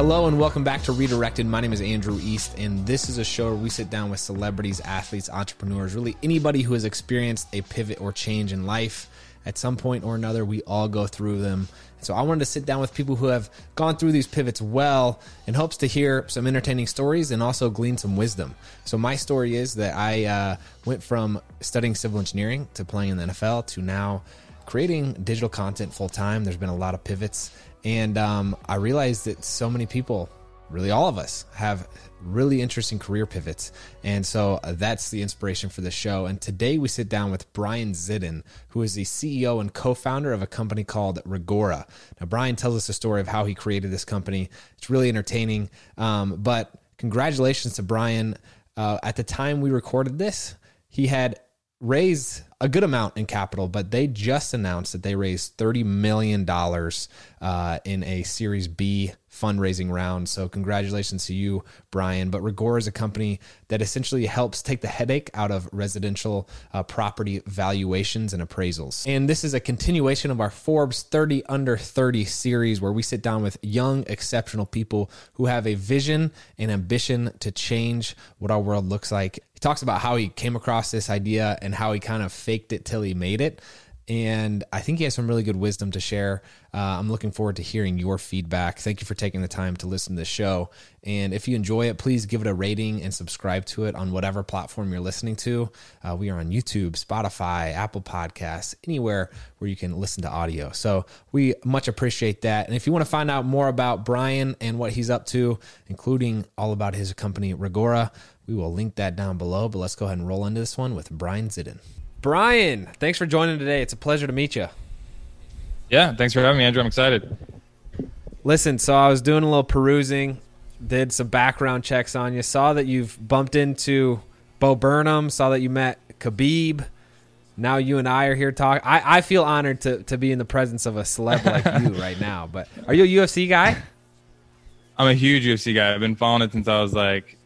Hello and welcome back to Redirected. My name is Andrew East, and this is a show where we sit down with celebrities, athletes, entrepreneurs, really anybody who has experienced a pivot or change in life at some point or another. We all go through them. So I wanted to sit down with people who have gone through these pivots well in hopes to hear some entertaining stories and also glean some wisdom. So my story is that I uh, went from studying civil engineering to playing in the NFL to now creating digital content full time. There's been a lot of pivots and um, I realized that so many people, really all of us, have really interesting career pivots. And so uh, that's the inspiration for the show. And today we sit down with Brian Zitin, who is the CEO and co founder of a company called Reggora. Now, Brian tells us a story of how he created this company. It's really entertaining. Um, but congratulations to Brian. Uh, at the time we recorded this, he had raised a good amount in capital, but they just announced that they raised $30 million uh, in a Series B fundraising round. So, congratulations to you, Brian. But Reggora is a company that essentially helps take the headache out of residential uh, property valuations and appraisals. And this is a continuation of our Forbes 30 Under 30 series where we sit down with young, exceptional people who have a vision and ambition to change what our world looks like. He talks about how he came across this idea and how he kind of faked it till he made it. And I think he has some really good wisdom to share. Uh, I'm looking forward to hearing your feedback. Thank you for taking the time to listen to the show. And if you enjoy it, please give it a rating and subscribe to it on whatever platform you're listening to. Uh, we are on YouTube, Spotify, Apple Podcasts, anywhere where you can listen to audio. So we much appreciate that. And if you want to find out more about Brian and what he's up to, including all about his company, Reggora, we will link that down below. But let's go ahead and roll into this one with Brian Zitin. Brian, thanks for joining today. It's a pleasure to meet you. Yeah, thanks for having me, Andrew. I'm excited. Listen, so I was doing a little perusing, did some background checks on you, saw that you've bumped into Bo Burnham, saw that you met Khabib. Now you and I are here talking. I, I feel honored to, to be in the presence of a celeb like you right now. But are you a UFC guy? I'm a huge UFC guy. I've been following it since I was like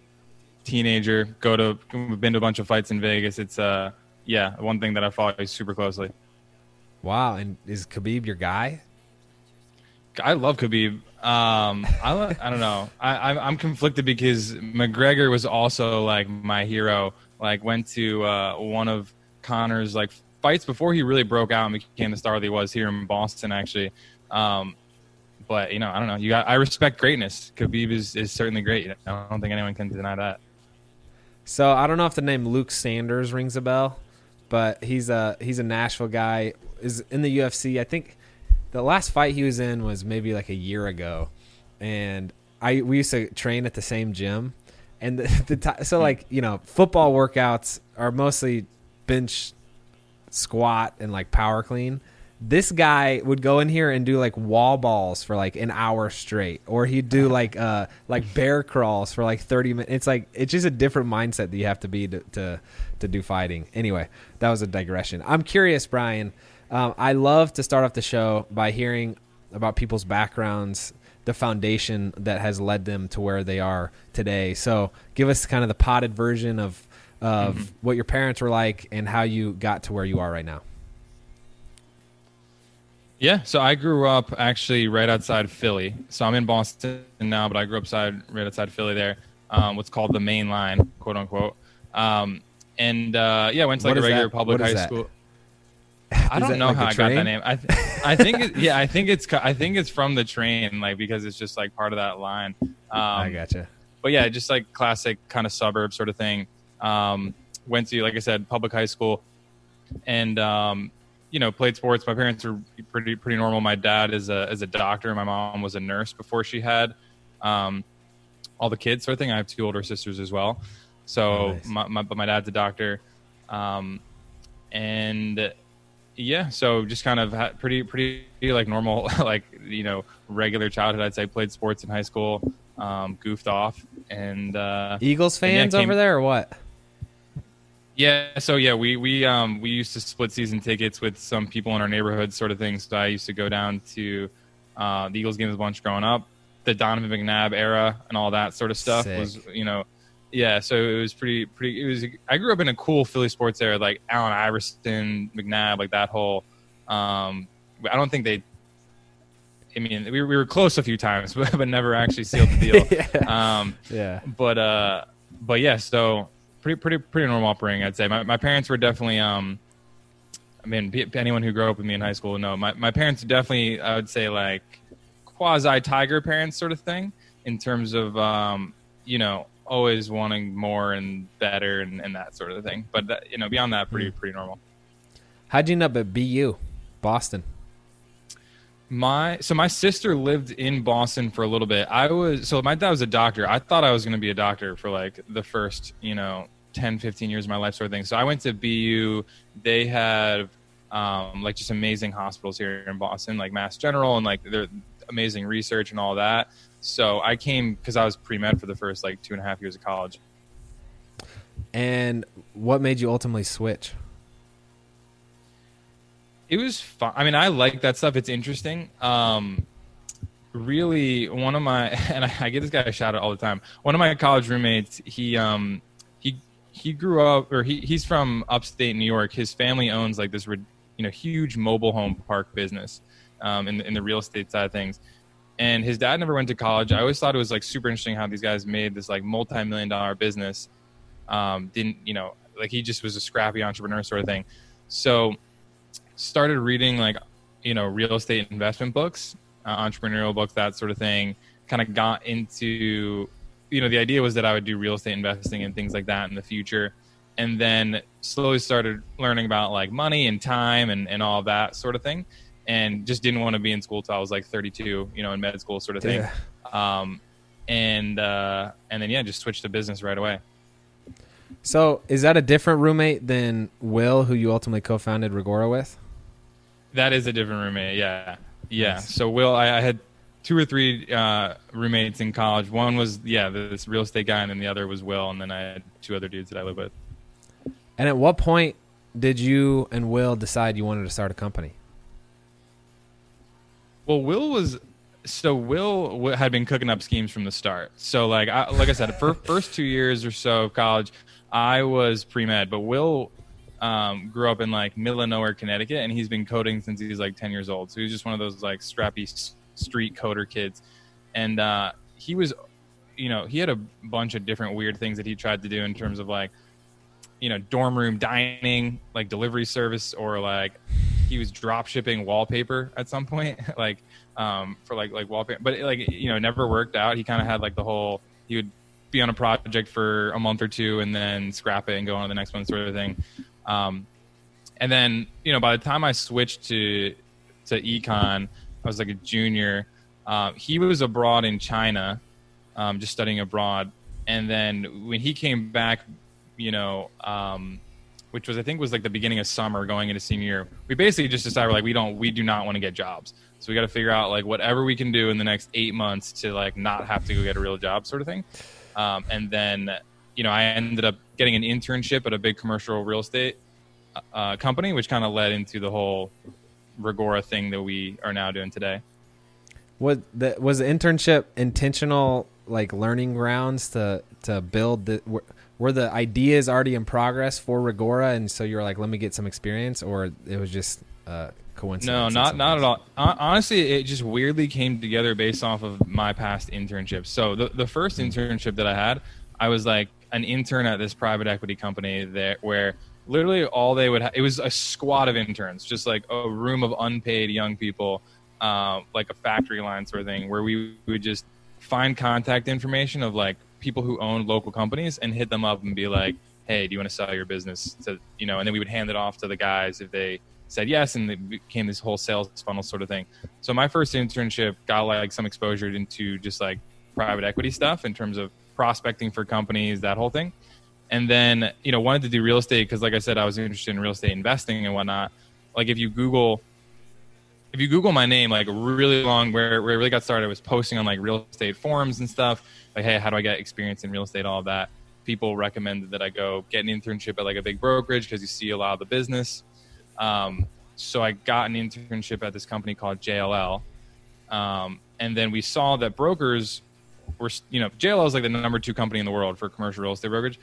teenager. Go to been to a bunch of fights in Vegas. It's uh yeah, one thing that I follow super closely. Wow, and is Khabib your guy? I love Khabib. Um, I I don't know. I I'm conflicted because McGregor was also like my hero. Like went to uh, one of Conor's like fights before he really broke out and became the star that he was here in Boston actually. Um, but you know, I don't know. You got I respect greatness. Khabib is is certainly great. I don't think anyone can deny that. So I don't know if the name Luke Sanders rings a bell but he's a he's a Nashville guy. Is in the UFC. I think the last fight he was in was maybe like a year ago, and I we used to train at the same gym, and the, the so like you know football workouts are mostly bench, squat, and like power clean this guy would go in here and do like wall balls for like an hour straight or he'd do like uh like bear crawls for like 30 minutes it's like it's just a different mindset that you have to be to to, to do fighting. Anyway that was a digression. I'm curious brian um, i love to start off the show by hearing about people's backgrounds the foundation that has led them to where they are today. So give us kind of the potted version of of mm-hmm. what your parents were like and how you got to where you are right now yeah, so I grew up actually right outside Philly. So I'm in Boston now, but I grew up side right outside Philly there. Um, what's called the main line, quote unquote. Um, and uh, yeah, went to like what a regular that? public high that? school. I don't know like how I got that name. I th- I think it, yeah, I think it's I think it's from the train, like because it's just like part of that line. Um, I gotcha. But yeah, just like classic kind of suburb sort of thing. Um, went to like I said, public high school, and um, you know, played sports. My parents were pretty pretty normal. My dad is a is a doctor. My mom was a nurse before she had um, all the kids, sort of thing. I have two older sisters as well. So, oh, nice. my, my, but my dad's a doctor, um, and yeah, so just kind of had pretty pretty like normal like you know regular childhood. I'd say played sports in high school, um, goofed off, and uh, Eagles fans yeah, came, over there or what? Yeah, so yeah, we we um we used to split season tickets with some people in our neighborhood, sort of thing. So I used to go down to uh, the Eagles games a bunch growing up, the Donovan McNabb era and all that sort of stuff Sick. was you know, yeah. So it was pretty pretty. It was. I grew up in a cool Philly sports era, like Allen Iverson, McNabb, like that whole. Um, I don't think they I mean, we, we were close a few times, but, but never actually sealed the deal. yeah. Um, yeah. but uh, but yeah, so pretty pretty pretty normal upbringing, I'd say. My my parents were definitely um, I mean, be- anyone who grew up with me in high school, no, my my parents are definitely, I would say, like quasi tiger parents sort of thing in terms of um, you know, always wanting more and better and, and that sort of thing. But that, you know, beyond that, pretty Hmm. pretty normal. How'd you end up at BU, Boston? My so my sister lived in Boston for a little bit. I was so my dad was a doctor. I thought I was going to be a doctor for like the first, you know, 10, 15 years of my life sort of thing. So I went to BU. They have um, like just amazing hospitals here in Boston, like Mass General and like their amazing research and all that. So I came because I was pre med for the first like two and a half years of college. And what made you ultimately switch? It was fun. I mean, I like that stuff. It's interesting. Um, really, one of my and I, I get this guy a shout out all the time. One of my college roommates, he um, he he grew up or he he's from upstate New York. His family owns like this, you know, huge mobile home park business um, in in the real estate side of things. And his dad never went to college. I always thought it was like super interesting how these guys made this like multi million dollar business. Um, didn't you know? Like he just was a scrappy entrepreneur sort of thing. So started reading like you know real estate investment books uh, entrepreneurial books that sort of thing kind of got into you know the idea was that i would do real estate investing and things like that in the future and then slowly started learning about like money and time and, and all that sort of thing and just didn't want to be in school till i was like 32 you know in med school sort of thing Yeah. um, and uh, and then yeah just switched to business right away So is that a different roommate than Will, who you ultimately co-founded Reggora with? That is a different roommate. Yeah, yeah. Nice. So Will, I, I had two or three uh, roommates in college. One was yeah, this real estate guy, and then the other was Will, and then I had two other dudes that I live with. And at what point did you and Will decide you wanted to start a company? Well, Will was so Will had been cooking up schemes from the start. So like I, like I said, for first two years or so of college, I was pre med, but Will um, grew up in like middle of nowhere, Connecticut, and he's been coding since he's like ten years old. So he's just one of those like scrappy s- street coder kids, and uh, he was, you know, he had a bunch of different weird things that he tried to do in terms of like you know dorm room dining like delivery service or like he was drop shipping wallpaper at some point like um for like like wallpaper. But it, like you know never worked out. He kind of had like the whole he would be on a project for a month or two and then scrap it and go on to the next one sort of thing um and then you know by the time i switched to to econ i was like a junior uh, he was abroad in china um, just studying abroad and then when he came back you know, um, which was I think was like the beginning of summer going into senior year. We basically just decided like we don't we do not want to get jobs. So we got to figure out like whatever we can do in the next eight months to like not have to go get a real job sort of thing. Um, and then you know I ended up getting an internship at a big commercial real estate uh, company, which kind of led into the whole Reggora thing that we are now doing today. Was the was the internship intentional, like learning grounds to to build the? Were, were the ideas already in progress for Reggora, and so you were like, "Let me get some experience," or it was just uh, coincidence? No, not not at all. Honestly, it just weirdly came together based off of my past internships. So the the first internship that I had, I was like an intern at this private equity company there where literally all they would ha- it was a squad of interns, just like a room of unpaid young people, uh, like a factory line sort of thing, where we would just find contact information of like people who own local companies and hit them up and be like, "Hey, do you want to sell your business?" To you know, and then we would hand it off to the guys if they said yes, and it became this whole sales funnel sort of thing. So my first internship got like some exposure into just like private equity stuff in terms of prospecting for companies, that whole thing. And then you know wanted to do real estate because, like I said, I was interested in real estate investing and whatnot. Like if you Google if you Google my name, like really long, where, where it really got started, I was posting on like real estate forums and stuff. Like, hey, how do I get experience in real estate? All of that. People recommended that I go get an internship at like a big brokerage because you see a lot of the business. Um, so I got an internship at this company called JLL, um, and then we saw that brokers were, you know, JLL is like the number two company in the world for commercial real estate brokerage,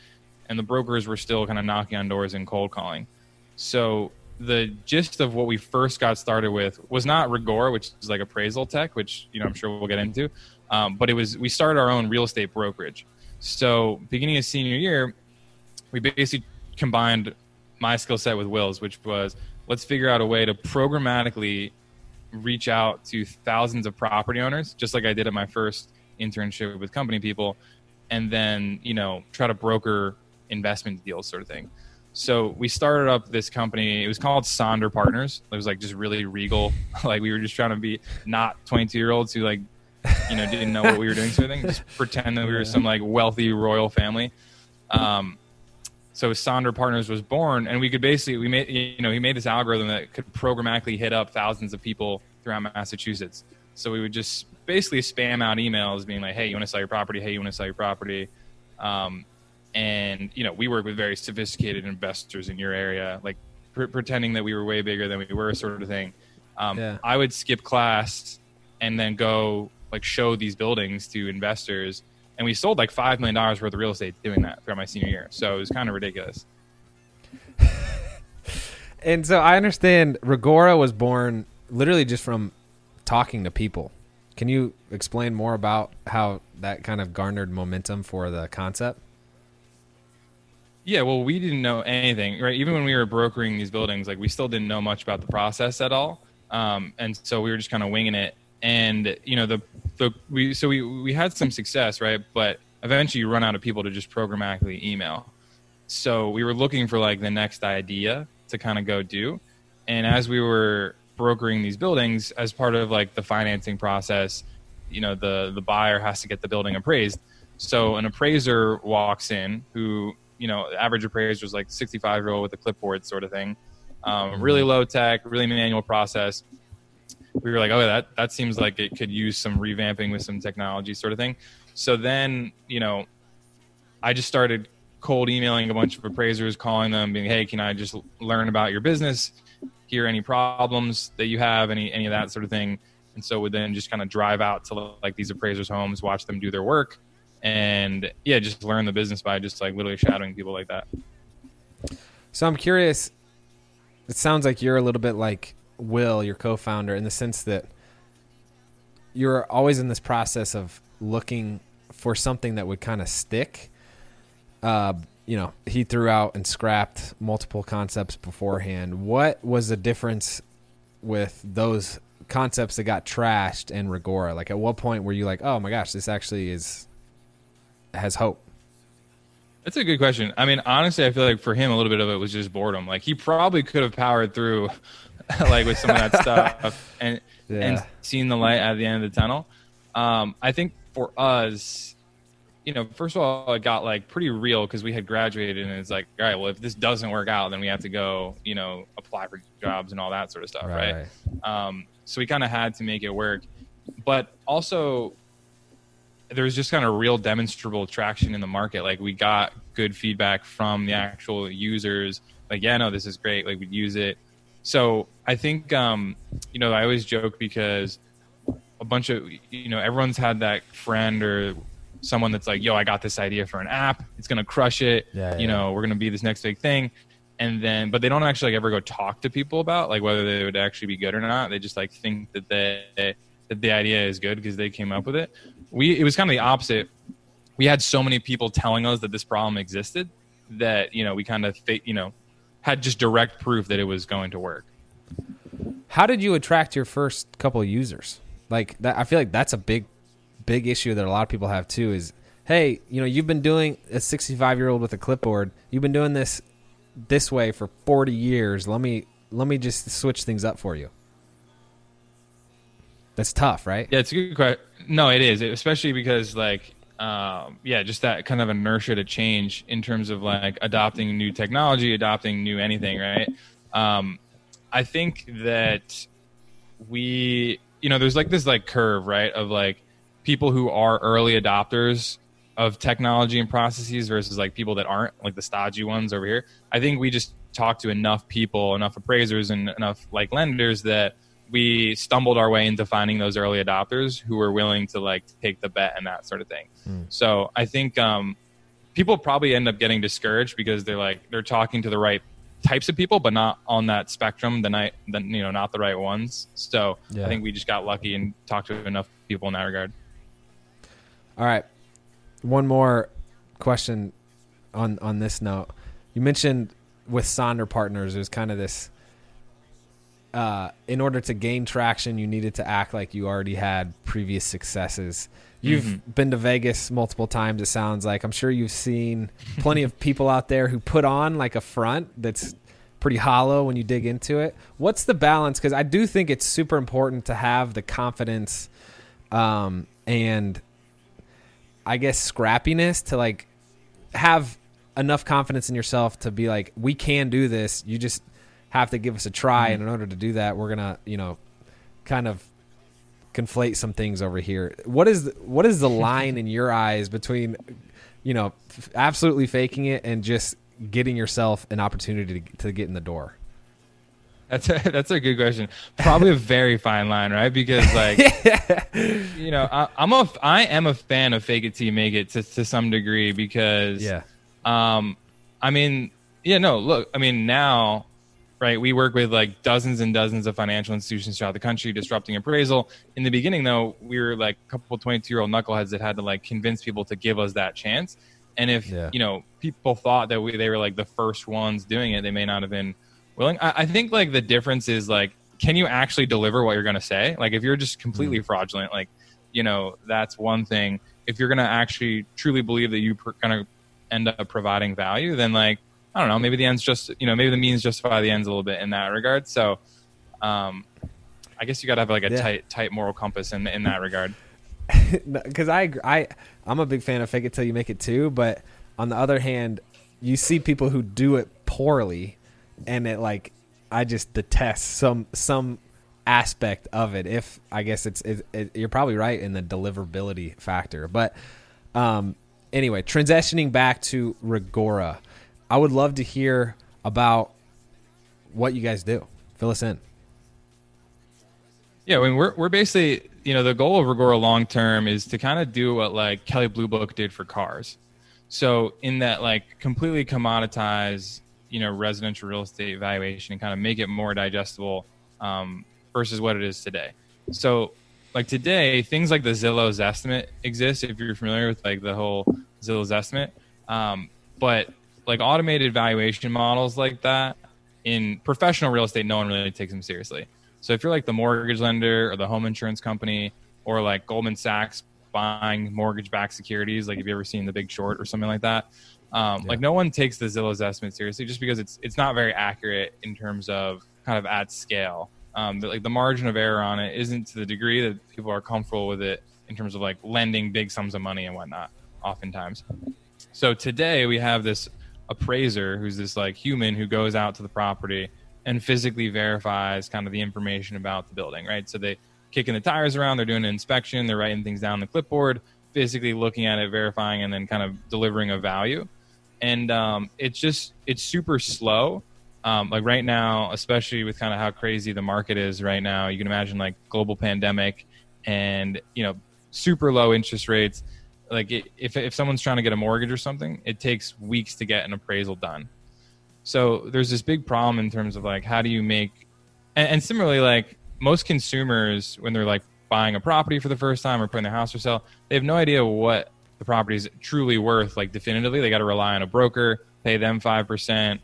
and the brokers were still kind of knocking on doors and cold calling. So the gist of what we first got started with was not Reggora, which is like appraisal tech, which you know I'm sure we'll get into, um, but it was we started our own real estate brokerage. So beginning of senior year, we basically combined my skill set with Will's, which was let's figure out a way to programmatically reach out to thousands of property owners, just like I did at my first internship with company people, and then you know try to broker investment deals, sort of thing. So we started up this company. It was called Sonder Partners. It was like just really regal. like we were just trying to be not 22 year olds who like, you know, didn't know what we were doing. Sort of thing. Just pretend that we were some like wealthy royal family. Um, so Sonder Partners was born, and we could basically we made you know he made this algorithm that could programmatically hit up thousands of people throughout Massachusetts. So we would just basically spam out emails being like, "Hey, you want to sell your property? Hey, you want to sell your property?" Um, and you know we work with very sophisticated investors in your area like pretending that we were way bigger than we were sort of thing um, yeah. i would skip class and then go like show these buildings to investors and we sold like five million dollars worth of real estate doing that throughout my senior year so it was kind of ridiculous and so i understand reggora was born literally just from talking to people can you explain more about how that kind of garnered momentum for the concept yeah, well, we didn't know anything, right? Even when we were brokering these buildings, like we still didn't know much about the process at all, um, and so we were just kind of winging it. And you know, the the we so we we had some success, right? But eventually, you run out of people to just programmatically email. So we were looking for like the next idea to kind of go do, and as we were brokering these buildings, as part of like the financing process, you know, the the buyer has to get the building appraised. So an appraiser walks in who you know, average appraiser was like 65 year old with a clipboard sort of thing. Um, really low tech, really manual process. We were like, oh, that that seems like it could use some revamping with some technology, sort of thing. So then, you know, I just started cold emailing a bunch of appraisers, calling them, being, hey, can I just learn about your business, hear any problems that you have, any any of that sort of thing. And so would then just kind of drive out to like these appraisers' homes, watch them do their work, and yeah, just learn the business by just like literally shadowing people like that. So I'm curious. It sounds like you're a little bit like Will, your co-founder, in the sense that you're always in this process of looking for something that would kind of stick. Uh, you know, he threw out and scrapped multiple concepts beforehand. What was the difference with those concepts that got trashed and Reggora? Like, at what point were you like, "Oh my gosh, this actually is has hope? That's a good question. I mean, honestly, I feel like for him, a little bit of it was just boredom. Like he probably could have powered through, like with some of that stuff, and yeah. and seen the light at the end of the tunnel. Um, I think for us, you know, first of all, it got like pretty real because we had graduated, and it's like, all right, well, if this doesn't work out, then we have to go, you know, apply for jobs and all that sort of stuff, right? right? Um, so we kind of had to make it work, but also there was just kind of real demonstrable traction in the market. Like we got good feedback from the actual users. Like, yeah, no, this is great. Like we'd use it. So I think, um, you know, I always joke because a bunch of, you know, everyone's had that friend or someone that's like, yo, I got this idea for an app. It's going to crush it. Yeah, you yeah. know, we're going to be this next big thing. And then, but they don't actually like ever go talk to people about like whether they would actually be good or not. They just like think that they, that the idea is good because they came up with it. We it was kind of the opposite. We had so many people telling us that this problem existed that you know we kind of you know had just direct proof that it was going to work. How did you attract your first couple users? Like that, I feel like that's a big, big issue that a lot of people have too. Is hey, you know, you've been doing a 65 year old with a clipboard. You've been doing this this way for 40 years. Let me let me just switch things up for you. That's tough, right? Yeah, it's a good question. No, it is, especially because like, um, yeah, just that kind of inertia to change in terms of like adopting new technology, adopting new anything, right? Um, I think that we, you know, there's like this like curve, right, of like people who are early adopters of technology and processes versus like people that aren't, like the stodgy ones over here. I think we just talked to enough people, enough appraisers, and enough like lenders that we stumbled our way into finding those early adopters who were willing to like take the bet and that sort of thing. Mm. So I think um, people probably end up getting discouraged because they're like they're talking to the right types of people, but not on that spectrum. The night, then you know, not the right ones. So Yeah. I think we just got lucky and talked to enough people in that regard. All right. One more question on on this note. You mentioned with Sonder Partners, there's kind of this. Uh, in order to gain traction, you needed to act like you already had previous successes. You've been to Vegas multiple times. It sounds like I'm sure you've seen plenty of people out there who put on like a front that's pretty hollow when you dig into it. What's the balance? Because I do think it's super important to have the confidence um, and I guess scrappiness to like have enough confidence in yourself to be like, we can do this. You just have to give us a try, mm-hmm. and in order to do that, we're gonna, you know, kind of conflate some things over here. What is the, what is the line in your eyes between, you know, f- absolutely faking it and just getting yourself an opportunity to, to get in the door? That's a, that's a good question. Probably a very fine line, right? Because like, you know, I, I'm a I am a fan of fake it till you make it to to some degree because Yeah, Um, I mean, yeah, no, look, I mean, now, right, we work with like dozens and dozens of financial institutions throughout the country disrupting appraisal. In the beginning, though, we were like a couple 22 year old knuckleheads that had to like convince people to give us that chance. And if, Yeah. you know, people thought that we, they were like the first ones doing it, they may not have been willing. I, I think like the difference is like, can you actually deliver what you're going to say? Like, if you're just completely fraudulent, like, you know, that's one thing. If you're going to actually truly believe that you're going to end up providing value, then like I don't know, maybe the ends just you know maybe the means justify the ends a little bit in that regard. So, um, I guess you got to have like a Yeah. tight tight moral compass in in that regard. because I I I'm a big fan of fake it till you make it too. But on the other hand, you see people who do it poorly, and it like I just detest some some aspect of it. If I guess it's it, it, you're probably right in the deliverability factor, but um anyway, transitioning back to Reggora, I would love to hear about what you guys do. Fill us in. Yeah, I mean, we're we're basically you know the goal of Reggora long term is to kind of do what like Kelley Blue Book did for cars. So in that like completely commoditize you know residential real estate valuation and kind of make it more digestible um, versus what it is today. So like today, things like the Zillow's estimate exist if you're familiar with like the whole Zillow's estimate. Um, but like automated valuation models like that in professional real estate, no one really takes them seriously. So if you're like the mortgage lender or the home insurance company or like Goldman Sachs buying mortgage-backed securities, like have you ever seen The Big Short or something like that? Um, Yeah. Like no one takes the Zillow's estimate seriously just because it's it's not very accurate in terms of kind of at scale. Um, the, like the margin of error on it isn't to the degree that people are comfortable with it in terms of like lending big sums of money and whatnot. Oftentimes, so today we have this appraiser who's this like human who goes out to the property and physically verifies kind of the information about the building, right? So they kicking the tires around, they're doing an inspection, they're writing things down on the clipboard, physically looking at it, verifying, and then kind of delivering a value. And um, it's just it's super slow. Um, like right now, especially with kind of how crazy the market is right now, you can imagine like global pandemic and you know super low interest rates like it, if if someone's trying to get a mortgage or something, it takes weeks to get an appraisal done. So there's this big problem in terms of like how do you make, and, and similarly like most consumers when they're like buying a property for the first time or putting their house for sale, they have no idea what the property is truly worth. Like definitively, they got to rely on a broker, pay them five percent,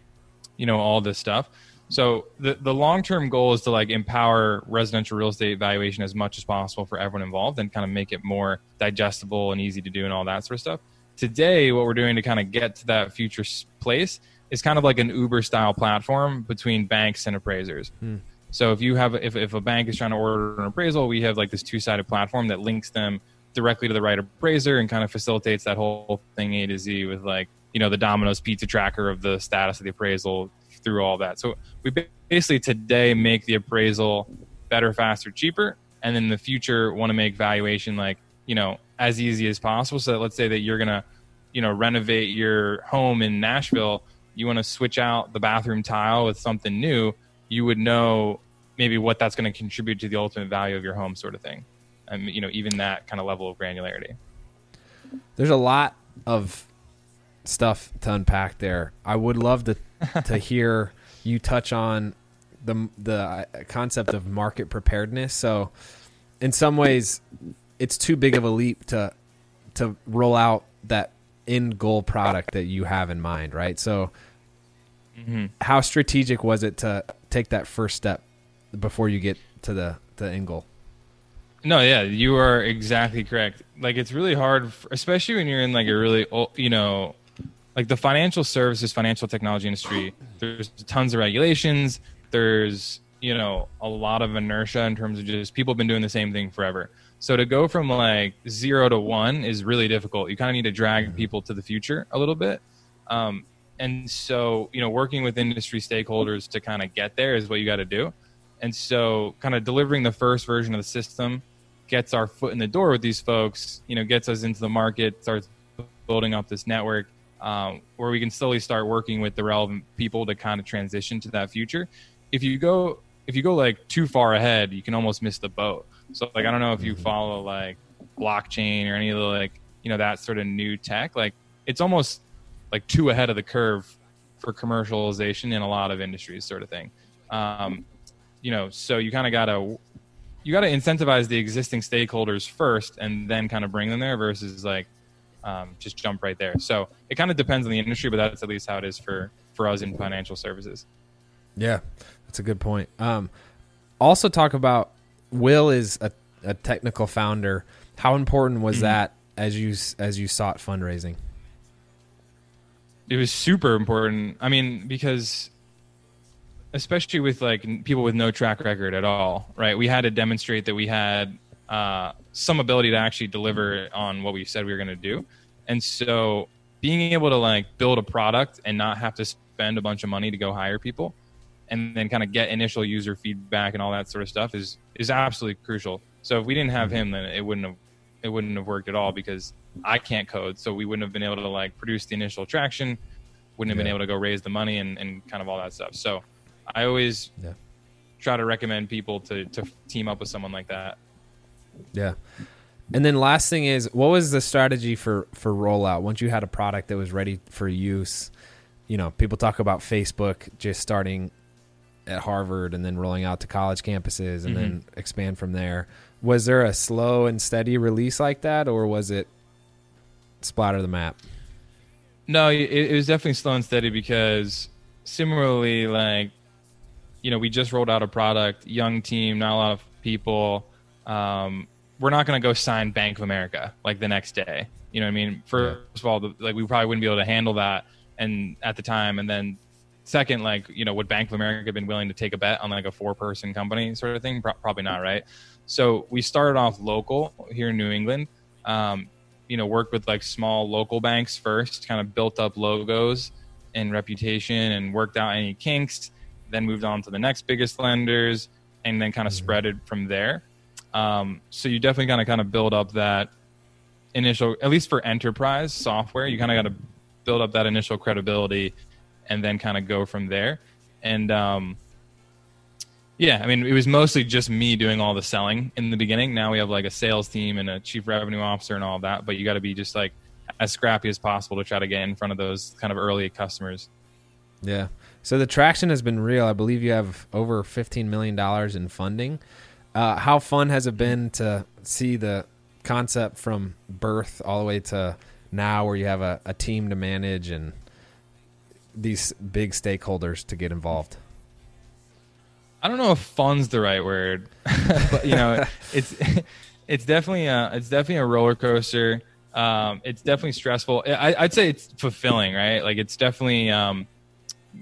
you know, all this stuff. So the the long term goal is to like empower residential real estate valuation as much as possible for everyone involved and kind of make it more digestible and easy to do and all that sort of stuff. Today, what we're doing to kind of get to that future place is kind of like an Uber style platform between banks and appraisers. Hmm. So if you have if if a bank is trying to order an appraisal, we have like this two sided platform that links them directly to the right appraiser and kind of facilitates that whole thing A to Z with like you know the Domino's pizza tracker of the status of the appraisal through all that. So we basically today make the appraisal better, faster, cheaper, and in the future want to make valuation like you know as easy as possible. So let's say that you're gonna you know renovate your home in Nashville, you want to switch out the bathroom tile with something new, you would know maybe what that's going to contribute to the ultimate value of your home, sort of thing. And you know even that kind of level of granularity. There's a lot of stuff to unpack there. I would love to to hear you touch on the the uh, concept of market preparedness. So, in some ways, it's too big of a leap to to roll out that end goal product that you have in mind, right? So, mm-hmm. how strategic was it to take that first step before you get to the the end goal? No, yeah, you are exactly correct. Like it's really hard, for, especially when you're in like a really, old, you know, like the financial services, financial technology industry. There's tons of regulations. There's you know a lot of inertia in terms of just people have been doing the same thing forever. So to go from like zero to one is really difficult. You kind of need to drag mm-hmm. people to the future a little bit. Um, and so, you know, working with industry stakeholders to kind of get there is what you got to do. And so, kind of delivering the first version of the system gets our foot in the door with these folks, you know, gets us into the market, starts building up this network um, where we can slowly start working with the relevant people to kind of transition to that future. If you go, if you go like too far ahead, you can almost miss the boat. So, like, I don't know if you mm-hmm. follow like blockchain or any of the like, you know, that sort of new tech. Like, it's almost like too ahead of the curve for commercialization in a lot of industries, sort of thing. Um, you know, so you kind of got to you got to incentivize the existing stakeholders first, and then kind of bring them there versus like um, just jump right there. So it kind of depends on the industry, but that's at least how it is for for us in financial services. Yeah, that's a good point. Um, also, talk about Will is a, a technical founder. How important was mm-hmm. that as you as you sought fundraising? It was super important. I mean, because especially with like people with no track record at all, right? We had to demonstrate that we had uh, some ability to actually deliver on what we said we were going to do, and so being able to like build a product and not have to spend a bunch of money to go hire people, and then kind of get initial user feedback and all that sort of stuff is is absolutely crucial. So if we didn't have him, then it wouldn't have it wouldn't have worked at all because I can't code, so we wouldn't have been able to like produce the initial traction, wouldn't have yeah. been able to go raise the money and, and kind of all that stuff. So I always yeah. try to recommend people to to team up with someone like that. Yeah. And then last thing is, what was the strategy for for rollout once you had a product that was ready for use? You know, people talk about Facebook just starting at Harvard and then rolling out to college campuses and mm-hmm. then expand from there. Was there a slow and steady release like that, or was it splatter the map? No, it, it was definitely slow and steady because similarly, like you know, we just rolled out a product, young team, not a lot of people. Um, we're not going to go sign Bank of America like the next day. You know what I mean? First yeah. of all, the, like we probably wouldn't be able to handle that, and at the time, and then second, like you know, would Bank of America been willing to take a bet on like a four-person company sort of thing? Pro- probably not, right? So we started off local here in New England. Um, you know, worked with like small local banks first, kind of built up logos and reputation, and worked out any kinks then moved on to the next biggest lenders, and then kind of mm-hmm. spread it from there. Um, so you definitely kind of kind of build up that initial, at least for enterprise software, you kind of got to build up that initial credibility, and then kind of go from there. And um, yeah, I mean, it was mostly just me doing all the selling in the beginning. Now we have like a sales team and a chief revenue officer and all that, but you got to be just like as scrappy as possible to try to get in front of those kind of early customers. Yeah. So the traction has been real. I believe you have over fifteen million dollars in funding. Uh, how fun has it been to see the concept from birth all the way to now, where you have a, a team to manage and these big stakeholders to get involved? I don't know if "fun's" the right word, but you know, it's it's definitely a it's definitely a roller coaster. Um, it's definitely stressful. I, would say it's fulfilling, right? Like it's definitely um,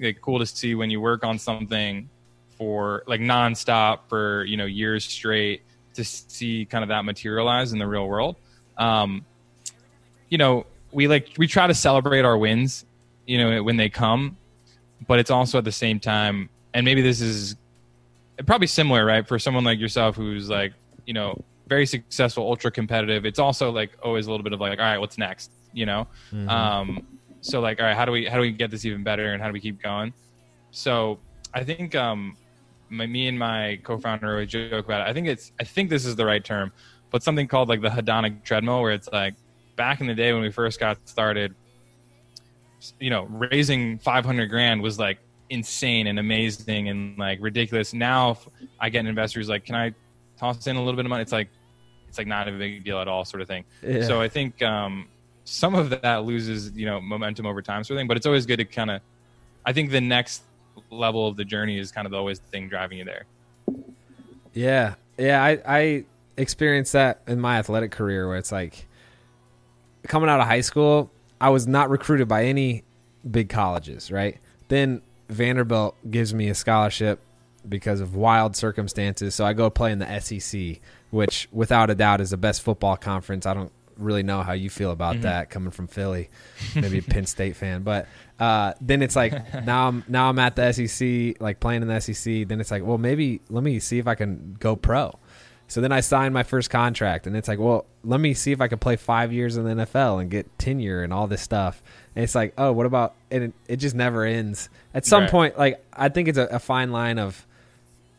like cool to see when you work on something for like nonstop for you know years straight to see kind of that materialize in the real world. Um, you know, we like we try to celebrate our wins, you know, when they come, but it's also at the same time, and maybe this is probably similar, right, for someone like yourself who's like, you know, very successful, ultra competitive. It's also like always a little bit of like, all right, what's next, you know? Mm-hmm. Um, so like all right how do we how do we get this even better and how do we keep going so i think um my, me and my co-founder always joke about it i think it's i think this is the right term but something called like the hedonic treadmill where it's like back in the day when we first got started you know raising 500 grand was like insane and amazing and like ridiculous. Now if I get investors like, can I toss in a little bit of money? It's like it's like not a big deal at all, sort of thing. Yeah. So I think um, some of that loses you know momentum over time, sort of thing. But it's always good to kind of. I think the next level of the journey is kind of always the thing driving you there. Yeah, yeah. I I experienced that in my athletic career where it's like coming out of high school, I was not recruited by any big colleges, right? Then Vanderbilt gives me a scholarship because of wild circumstances, so I go play in the SEC, which without a doubt is the best football conference. I don't really know how you feel about that coming from Philly, maybe a Penn State fan, but uh, then it's like now I'm now I'm at the SEC, like playing in the SEC. Then it's like, well, maybe let me see if I can go pro. So then I signed my first contract, and it's like, well, let me see if I can play five years in the NFL and get tenure and all this stuff. And it's like, oh, what about? And it, it just never ends. At some Right. point, like I think it's a, a fine line of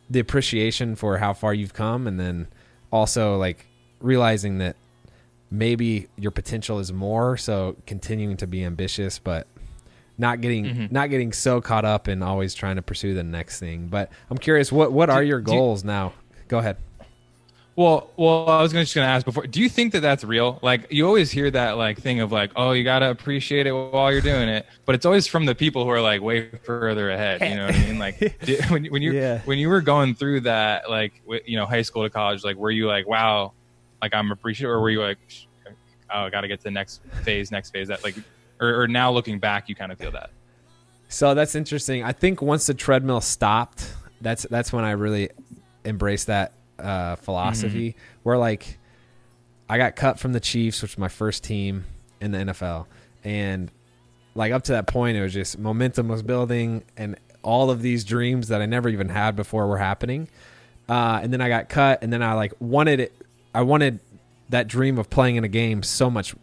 the appreciation for how far you've come, and then also like realizing that maybe your potential is more. So continuing to be ambitious, but not getting Mhm. not getting so caught up in always trying to pursue the next thing. But I'm curious, what what are your do you- goals now? Go ahead. Well, well, I was just going to ask before. Do you think that that's real? Like, you always hear that like thing of like, oh, you got to appreciate it while you're doing it, but it's always from the people who are like way further ahead. You know what I mean? Like, when when you Yeah. when you were going through that, like, you know, high school to college, like, were you like, wow, like I'm appreciative, or were you like, oh, I got to get to the next phase, next phase? That like, or, or now looking back, you kind of feel that. So that's interesting. I think once the treadmill stopped, that's that's when I really embraced that uh, philosophy. Where like I got cut from the Chiefs, which was my first team in the NFL, and like up to that point, it was just momentum was building, and all of these dreams that I never even had before were happening. Uh, and then I got cut, and then I like wanted it. I wanted that dream of playing in a game so much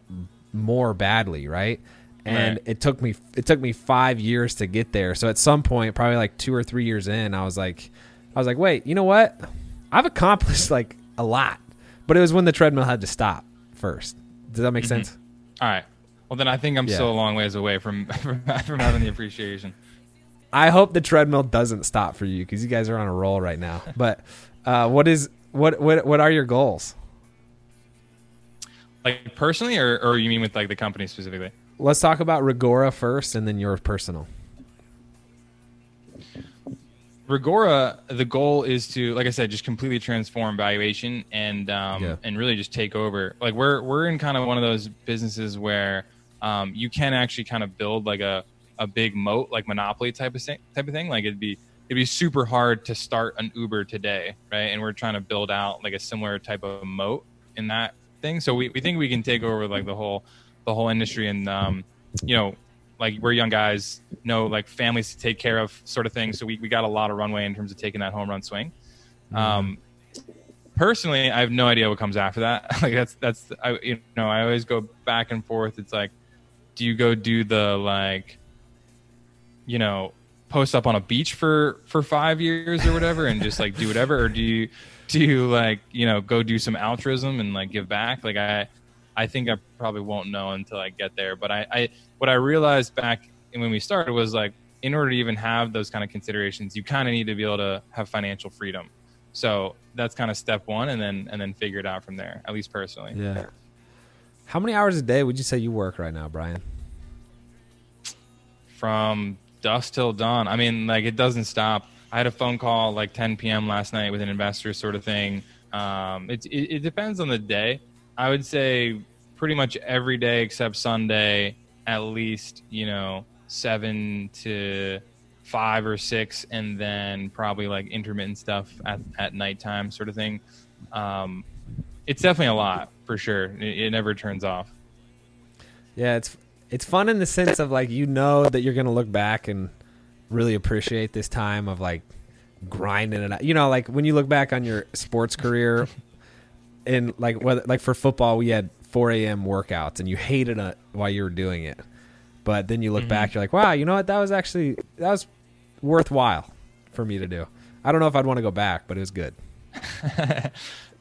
more badly, right? And Right. it took me it took me five years to get there. So at some point, probably like two or three years in, I was like, I was like, wait, you know what? I've accomplished like a lot, but it was when the treadmill had to stop first. Does that make sense? All right. Well, then I think I'm Yeah. still a long ways away from from, from having the appreciation. I hope the treadmill doesn't stop for you because you guys are on a roll right now. But uh, what is what what what are your goals? Like personally, or or you mean with like the company specifically? Let's talk about Reggora first, and then your personal. Reggora, the goal is to, like I said, just completely transform valuation and um, Yeah. and really just take over. Like we're we're in kind of one of those businesses where um, you can actually kind of build like a, a big moat, like monopoly type of thing, type of thing. Like it'd be it'd be super hard to start an Uber today, right? And we're trying to build out like a similar type of moat in that thing. So we, we think we can take over like the whole the whole industry and um, you know like we're young guys know like families to take care of sort of thing. So we, we got a lot of runway in terms of taking that home run swing. Um, personally i have no idea what comes after that. Like that's that's I, you know i always go back and forth. It's like do you go do the like you know post up on a beach for for five years or whatever and just like do whatever? Or do you do you like you know go do some altruism and like give back like i i think i probably won't know until i get there but i i what i realized back when we started was like in order to even have those kind of considerations you kind of need to be able to have financial freedom so that's kind of step one and then and then figure it out from there at least personally Yeah. How many hours a day would you say you work right now, Brian? from dusk till dawn. I mean, like it doesn't stop. I had a phone call like 10 p.m. last night with an investor, sort of thing. Um, it, it, it depends on the day. I would say pretty much every day except Sunday, at least you know seven to five or six, and then probably like intermittent stuff at at nighttime, sort of thing. Um, it's definitely a lot for sure. It, it never turns off. Yeah, it's it's fun in the sense of like you know that you're gonna look back and really appreciate this time of like grinding it out. You know, like when you look back on your sports career, and like whether like for football, we had 4 a.m. workouts, and you hated it while you were doing it, but then you look back, you're like, wow, you know what? That was actually that was worthwhile for me to do. I don't know if I'd want to go back, but it was good.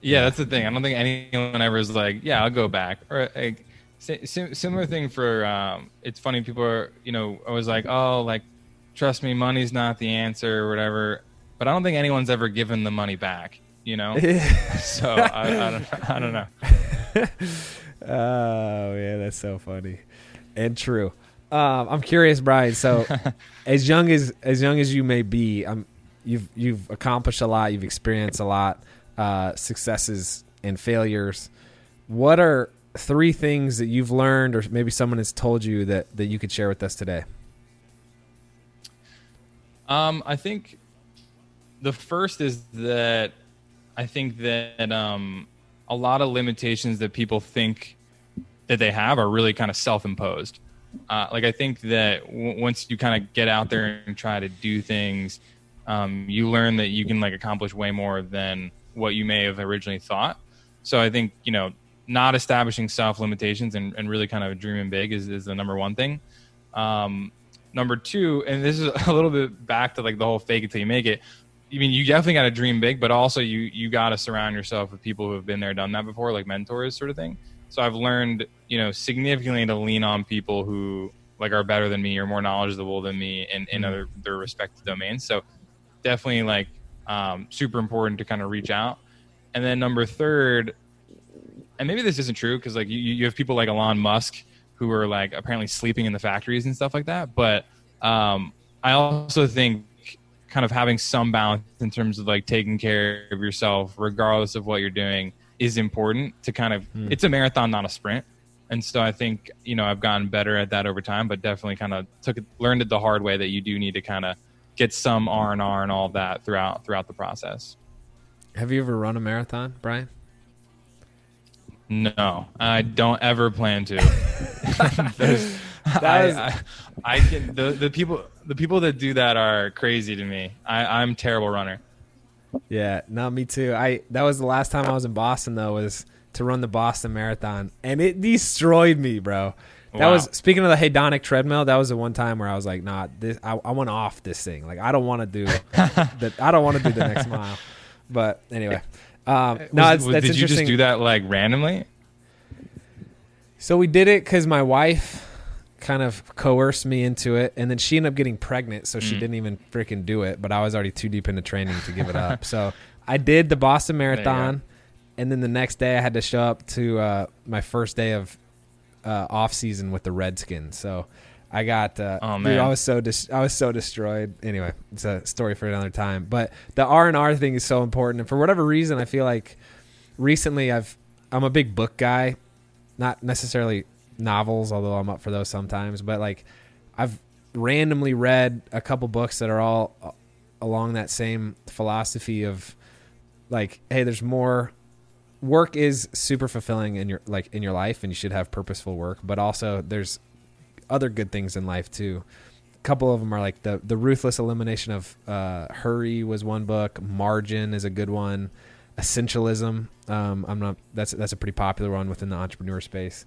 yeah, that's the thing. I don't think anyone ever is like, yeah, I'll go back. Or like, si- si- similar thing for. Um, it's funny. People are, you know, I was like, oh, like, trust me, money's not the answer or whatever. But I don't think anyone's ever given the money back. You know, so I, I, don't, I don't know. oh yeah, that's so funny and true. Um, I'm curious, Brian. So, as young as as young as you may be, um, you've you've accomplished a lot. You've experienced a lot, uh, successes and failures. What are three things that you've learned, or maybe someone has told you that that you could share with us today? Um, I think the first is that I think that um, a lot of limitations that people think that they have are really kind of self-imposed. Uh, like I think that w- once you kind of get out there and try to do things, um, you learn that you can like accomplish way more than what you may have originally thought. So I think you know not establishing self limitations and, and really kind of dreaming big is, is the number one thing. Um, number two, and this is a little bit back to like the whole fake it till you make it. I mean, you definitely got to dream big, but also you you got to surround yourself with people who have been there, done that before, like mentors, sort of thing. So I've learned, you know, significantly to lean on people who like are better than me or more knowledgeable than me in, in mm-hmm. other their respective domains. So definitely like um, super important to kind of reach out. And then number third, and maybe this isn't true because like you, you have people like Elon Musk who are like apparently sleeping in the factories and stuff like that. But um, I also think kind of having some balance in terms of like taking care of yourself regardless of what you're doing is important to kind of mm. it's a marathon not a sprint and so i think you know i've gotten better at that over time but definitely kind of took it learned it the hard way that you do need to kind of get some r&r and all that throughout throughout the process have you ever run a marathon brian no i don't ever plan to I, I, I, can the, the people the people that do that are crazy to me. I, I'm a terrible runner. Yeah, no, me too. I that was the last time I was in Boston though was to run the Boston Marathon, and it destroyed me, bro. That wow. was speaking of the hedonic treadmill. That was the one time where I was like, "Nah, this I, I want off this thing. Like, I don't want to do that. I don't want to do the next mile." But anyway, um, no, was, that's did you just do that like randomly? So we did it because my wife kind of coerced me into it, and then she ended up getting pregnant, so she mm. didn't even freaking do it. But I was already too deep into training to give it up. so I did the Boston Marathon, and then the next day I had to show up to uh, my first day of uh, off season with the Redskins. So I got uh, oh man, dude, I was so dis- I was so destroyed. Anyway, it's a story for another time. But the R and R thing is so important, and for whatever reason, I feel like recently I've I'm a big book guy, not necessarily novels, although I'm up for those sometimes. But like, I've randomly read a couple books that are all uh, along that same philosophy of like, hey, there's more. Work is super fulfilling in your like in your life, and you should have purposeful work. But also, there's other good things in life too. A couple of them are like the the ruthless elimination of uh, hurry was one book. Margin is a good one. Essentialism. Um, I'm not. That's that's a pretty popular one within the entrepreneur space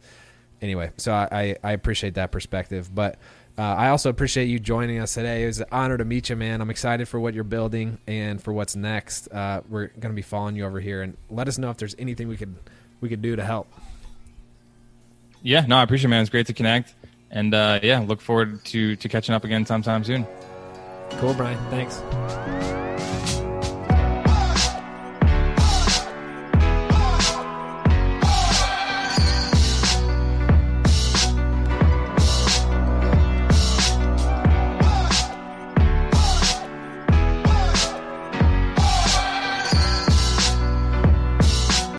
anyway, so I, I appreciate that perspective. But uh, I also appreciate you joining us today. It was an honor to meet you, man. I'm excited for what you're building and for what's next. Uh, we're going to be following you over here, and let us know if there's anything we could we could do to help. Yeah, no, I appreciate it, man. It's great to connect, and uh, yeah, look forward to to catching up again sometime soon. Cool, Brian. Thanks.